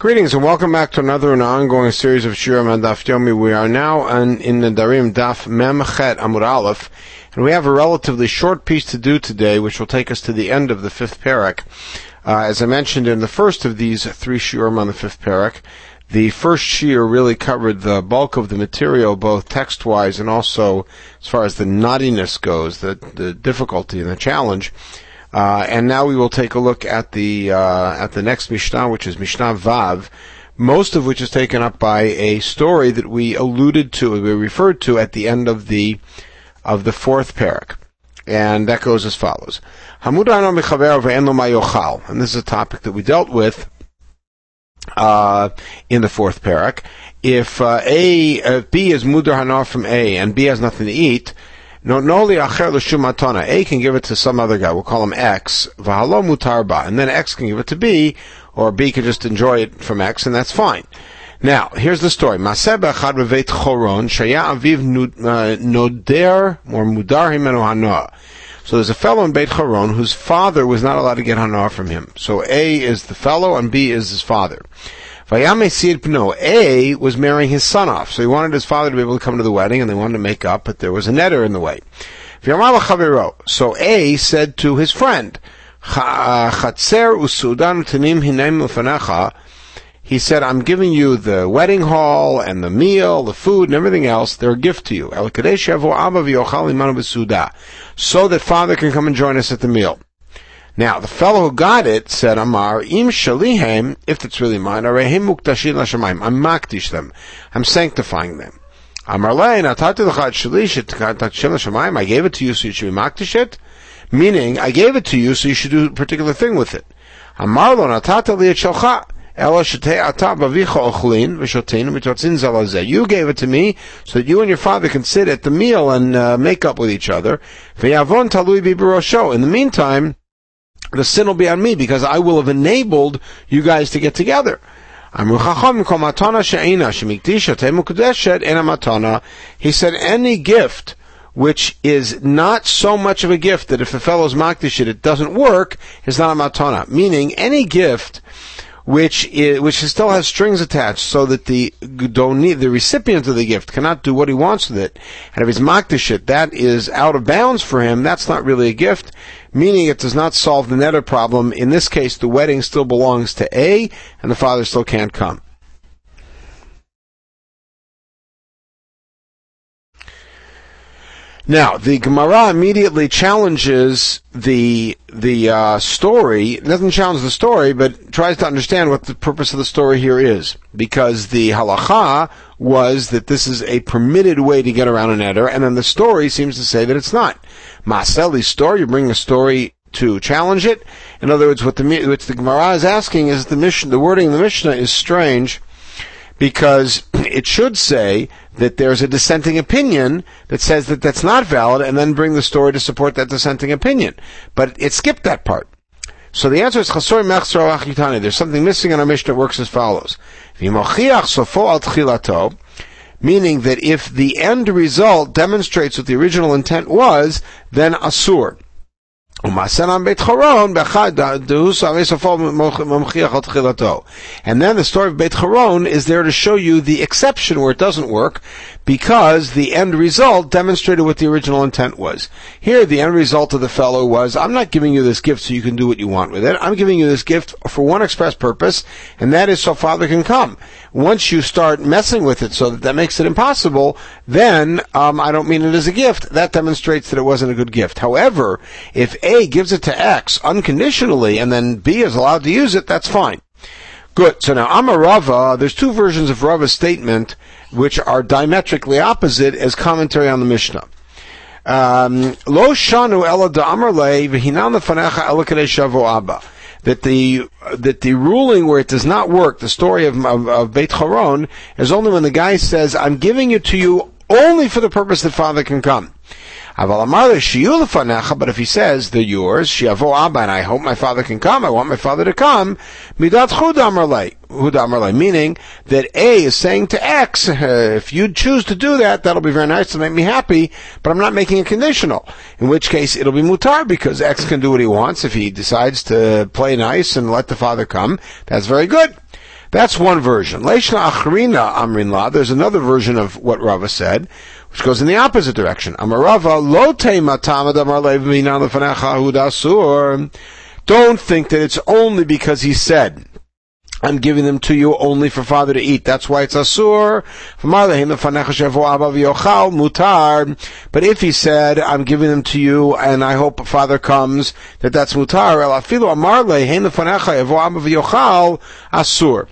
Greetings and welcome back to another and ongoing series of Shirim and Daf Yomi. We are now in the Darim Daf Memchet Amud Aleph, and we have a relatively short piece to do today, which will take us to the end of the fifth parak. Uh, as I mentioned in the first of these three Shirim on the fifth parak, the first Shir really covered the bulk of the material, both text-wise and also as far as the knottiness goes, the, the difficulty and the challenge. Uh, and now we will take a look at the uh, at the next Mishnah, which is Mishnah Vav, most of which is taken up by a story that we alluded to, we referred to at the end of the of the fourth parak, and that goes as follows: And this is a topic that we dealt with uh, in the fourth parak. If uh, A, uh, B is mudar from A, and B has nothing to eat, no, no, noli acher l'shumatona. A can give it to some other guy. We'll call him X. V'halo mutarba. And then X can give it to B, or B can just enjoy it from X, and that's fine. Now, here's the story. Maseh b'achad b'veit choron, shaya aviv uh, noder, or mudar himenu hanoah. So there's a fellow in Beit Choron whose father was not allowed to get hana from him. So A is the fellow and B is his father. Pno. A was marrying his son off, so he wanted his father to be able to come to the wedding, and they wanted to make up, but there was a neder in the way. So A said to his friend, uh, he said, I'm giving you the wedding hall and the meal, the food and everything else. They're a gift to you. So that father can come and join us at the meal. Now, the fellow who got it said, Amar, im shalihem, if it's really mine, arehim muktashin I'm makdish them. I'm sanctifying them. Amar lein, atatu l'chad shalish, takshim lashamayim, I gave it to you so you should be makdish it. Meaning, I gave it to you so you should do a particular thing with it. Amar lo natata li shalcha. You gave it to me so that you and your father can sit at the meal and uh, make up with each other. In the meantime, the sin will be on me because I will have enabled you guys to get together. He said any gift which is not so much of a gift that if a fellow's makdish it, it doesn't work, is not a matana. Meaning any gift which is, which still has strings attached, so that the the recipient of the gift cannot do what he wants with it. And if he's makdish that is out of bounds for him. That's not really a gift, meaning it does not solve the neder problem. In this case, the wedding still belongs to A, and the father still can't come. Now, the Gemara immediately challenges the the uh, story. Doesn't challenge the story, but tries to understand what the purpose of the story here is. Because the halacha was that this is a permitted way to get around an eder, and then the story seems to say that it's not. Maseli's story, you bring a story to challenge it. In other words, what the what the Gemara is asking is the Mishnah. The wording of the Mishnah is strange because it should say that there's a dissenting opinion that says that that's not valid and then bring the story to support that dissenting opinion. But it skipped that part. So the answer is. There's something missing in our Mishnah that works as follows. Meaning that if the end result demonstrates what the original intent was, then asur. And then the story of Beit Charon is there to show you the exception where it doesn't work, because the end result demonstrated what the original intent was. Here, the end result of the fellow was, I'm not giving you this gift so you can do what you want with it. I'm giving you this gift for one express purpose, and that is so father can come. Once you start messing with it so that that makes it impossible, then um, I don't mean it as a gift. That demonstrates that it wasn't a good gift. However, if A gives it to X unconditionally and then B is allowed to use it, that's fine. Good. So now Amar Rava, there's two versions of Rava's statement which are diametrically opposite as commentary on the Mishnah. Um. That the that the ruling where it does not work, the story of, of, of Beit Charon, is only when the guy says, "I'm giving it to you only for the purpose that Father can come." But if he says they're yours, shiavo abba, and I hope my father can come. I want my father to come. Midat meaning that A is saying to X, if you choose to do that, that'll be very nice to make me happy. But I'm not making it conditional. In which case, it'll be mutar because X can do what he wants if he decides to play nice and let the father come. That's very good. That's one version. There's another version of what Rava said, which goes in the opposite direction. Amarava lote matamad amar Don't think that it's only because he said, I'm giving them to you only for father to eat. That's why it's asur. mutar. But if he said, I'm giving them to you and I hope father comes, that that's mutar. asur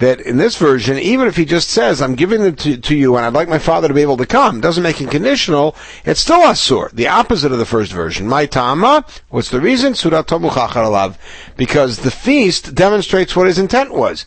that in this version, even if he just says, I'm giving them to, to, you and I'd like my father to be able to come, doesn't make it conditional, it's still asur, the opposite of the first version. My tama, what's the reason? Because the feast demonstrates what his intent was.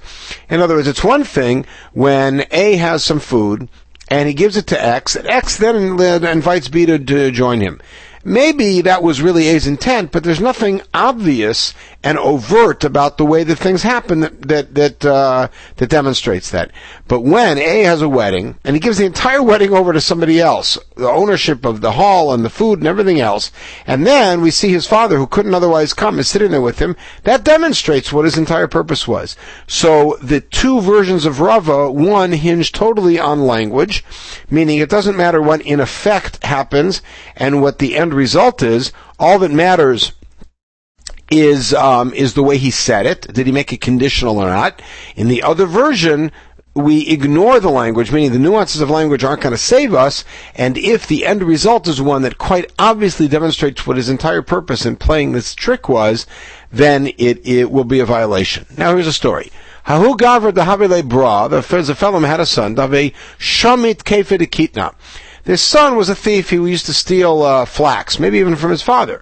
In other words, it's one thing when A has some food, and he gives it to X, and X then uh, invites B to, to join him. Maybe that was really A's intent, but there's nothing obvious and overt about the way that things happen that that that, uh, that demonstrates that. But when A has a wedding and he gives the entire wedding over to somebody else, the ownership of the hall and the food and everything else, and then we see his father who couldn't otherwise come is sitting there with him, that demonstrates what his entire purpose was. So the two versions of Rava, one hinged totally on language, meaning it doesn't matter what in effect happens and what the end result is. All that matters is um, is the way he said it. Did he make it conditional or not? In the other version, we ignore the language, meaning the nuances of language aren't going to save us. And if the end result is one that quite obviously demonstrates what his entire purpose in playing this trick was, then it, it will be a violation. Now here's a story. Hahu Gavr the Havile Bra, the fellow had a son, Dave Shamit Kefe de Kitna. This son was a thief. He used to steal uh, flax, maybe even from his father.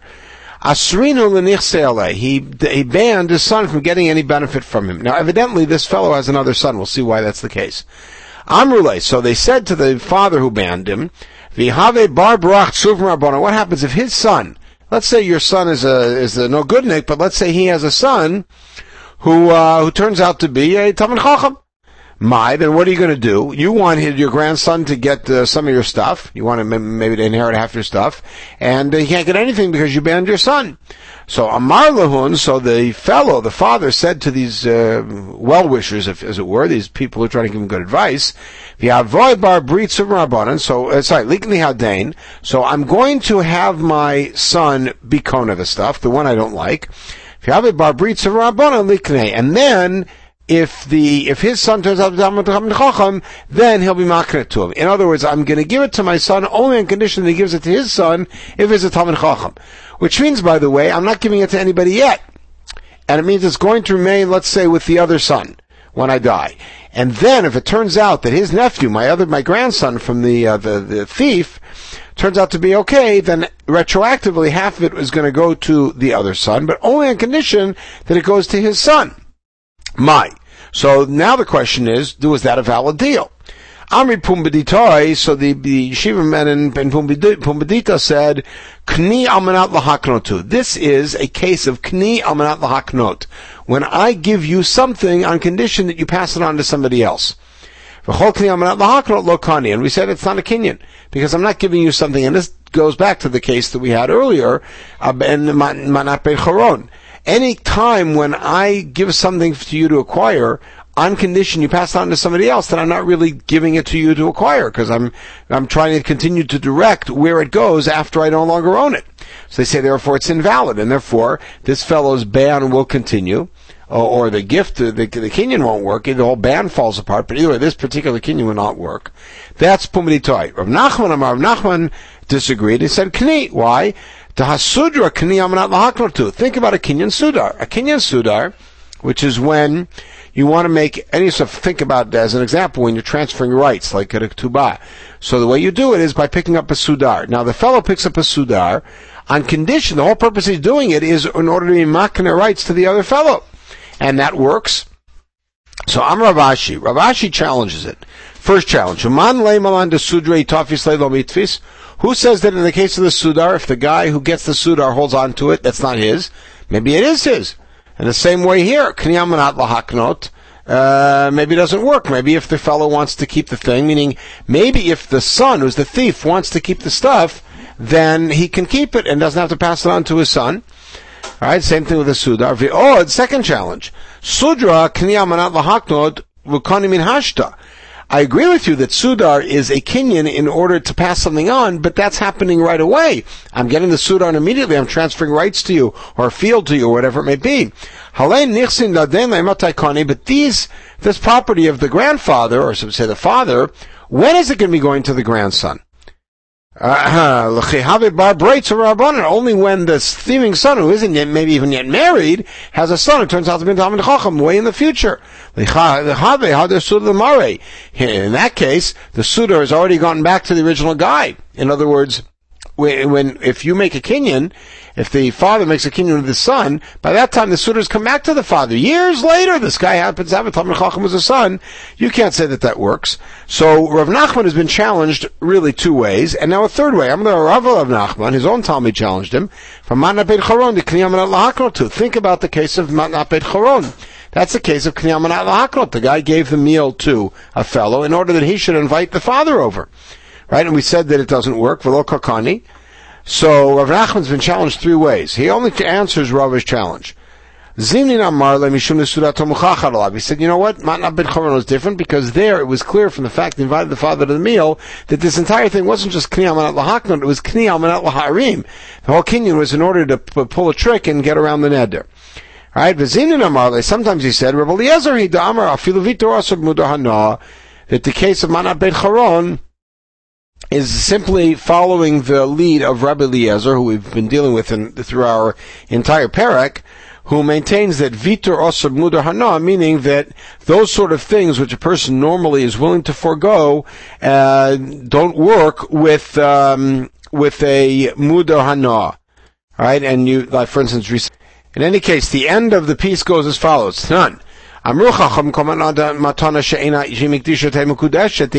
Asrinu He he banned his son from getting any benefit from him. Now, evidently, this fellow has another son. We'll see why that's the case. Amrule. So they said to the father who banned him, "Vihave bar barach What happens if his son? Let's say your son is a is a no good Nick, but let's say he has a son who uh, who turns out to be a Talmid Chacham. My, then what are you going to do? You want your grandson to get uh, some of your stuff. You want him maybe to inherit half your stuff, and uh, he can't get anything because you banned your son. So Amar Lahun, so the fellow, the father, said to these uh, well-wishers, as it were, these people who are trying to give him good advice, V'avoy bar britz of So uh, sorry, likli hadain. So I'm going to have my son be kona the stuff, the one I don't like. V'avoy bar britz of likne, and then if the if his son turns out to be then he'll be makrit to him. In other words, I'm going to give it to my son only on condition that he gives it to his son if it's a Talmid Chacham. Which means, by the way, I'm not giving it to anybody yet. And it means it's going to remain, let's say, with the other son when I die. And then, if it turns out that his nephew, my other, my grandson from the uh, the, the thief, turns out to be okay, then retroactively half of it is going to go to the other son, but only on condition that it goes to his son. My. So now the question is, was that a valid deal? Amri Pumbeditoi, so the, the Shiva men in, Pumbedita said, Kni almanat lahaknotu. This is a case of Kni almanat lahaknot. When I give you something on condition that you pass it on to somebody else. And we said it's not a kinyan, because I'm not giving you something, and this goes back to the case that we had earlier, uh, in Manat Choron any time when I give something to you to acquire, on condition you pass it on to somebody else, then I'm not really giving it to you to acquire because I'm I'm trying to continue to direct where it goes after I no longer own it. So they say therefore it's invalid, and therefore this fellow's ban will continue, or, or the gift, the, the kinyan won't work. The whole ban falls apart. But either way, this particular kinyan will not work. That's pumiditoy. Rav Nachman Rav Nachman disagreed. He said, "Kni, why?" The hasudra kniyamanat lahaknotu. Think about a kinyan sudar. A kinyan sudar, which is when you want to make any of, think about as an example when you're transferring rights, like at a tuba. So the way you do it is by picking up a sudar. Now the fellow picks up a sudar on condition, the whole purpose he's doing it is in order to be makna rights to the other fellow. And that works. So I'm Rav Ashi. Ravashi challenges it. First challenge. Who says that in the case of the Sudar, if the guy who gets the Sudar holds on to it, that's not his? Maybe it is his. In the same way here, Knyamanat lahaknot, uh, maybe it doesn't work. Maybe if the fellow wants to keep the thing, meaning maybe if the son, who's the thief, wants to keep the stuff, then he can keep it and doesn't have to pass it on to his son. All right, same thing with the Sudar. Oh, second challenge. Sudra kniya manat lahaknod v'kani min hashta. I agree with you that Sudar is a kinyan in order to pass something on, but that's happening right away. I'm getting the Sudar immediately. I'm transferring rights to you, or field to you, or whatever it may be. But these, this property of the grandfather, or some say the father, when is it going to be going to the grandson? Only when the thieving son, who isn't yet, maybe even yet married, has a son who turns out to be Talmid Chacham way in the future. In that case, the sudar has already gotten back to the original guy. In other words, when, if you make a kinyan, if the father makes a kinyan with the son, by that time the sudars come back to the father. Years later, this guy happens to have a Talmid Chacham as a son. You can't say that that works. So Rav Nachman has been challenged really two ways, and now a third way. I'm the Rav of Nachman, his own Talmud challenged him from Matna Beit Choron to Kniyam to. Think about the case of Matna Beit Choron. That's the case of Kniyam. The guy gave the meal to a fellow in order that he should invite the father over. Right? And we said that it doesn't work. Kakani. So Rav Nachman's been challenged three ways. He only answers Rav's challenge. He said, you know what? Matna Ben Choron was different because there it was clear from the fact he invited the father to the meal that this entire thing wasn't just Kni Amanat Lahaknon, it was Kni Amanat Laharim. The whole kinyan was in order to p- pull a trick and get around the neder. Right? Sometimes he said, Rabbi Eliezer he da'amar afilu vitor asog mudahana, that the case of Matna Ben Choron is simply following the lead of Rabbi Eliezer, who we've been dealing with in, through our entire parak, who maintains that vitor osad mudar hana, meaning that those sort of things which a person normally is willing to forego uh, don't work with um, with a mudar hana. Right, and you, like for instance, in any case, the end of the piece goes as follows: None. At the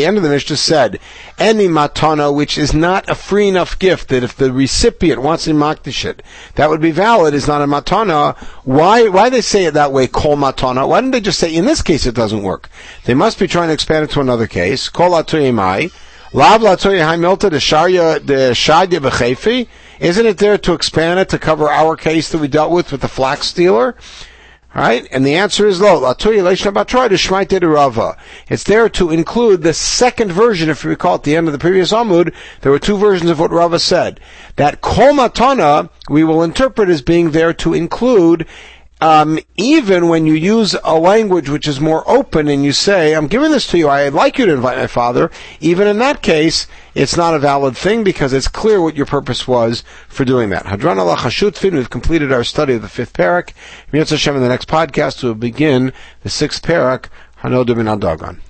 end of the Mishnah said, any matana which is not a free enough gift that if the recipient wants to makdish it, that would be valid is not a matana. Why, why they say it that way, kol matana? Why didn't they just say, in this case it doesn't work? They must be trying to expand it to another case. Kol atuyimai. Lav latoyimai milta the sharya, the shadya b'chefi. Isn't it there to expand it to cover our case that we dealt with with the flax stealer? Right? And the answer is lo. It's there to include the second version, if you recall at the end of the previous Amud, there were two versions of what Rava said. That kol matana, we will interpret as being there to include um, even when you use a language which is more open and you say, I'm giving this to you, I'd like you to invite my father, even in that case, it's not a valid thing because it's clear what your purpose was for doing that. Hadran Alach Hashutfin, we've completed our study of the fifth parak. In the next podcast, we'll begin the sixth parak, Hanodim in Adagon.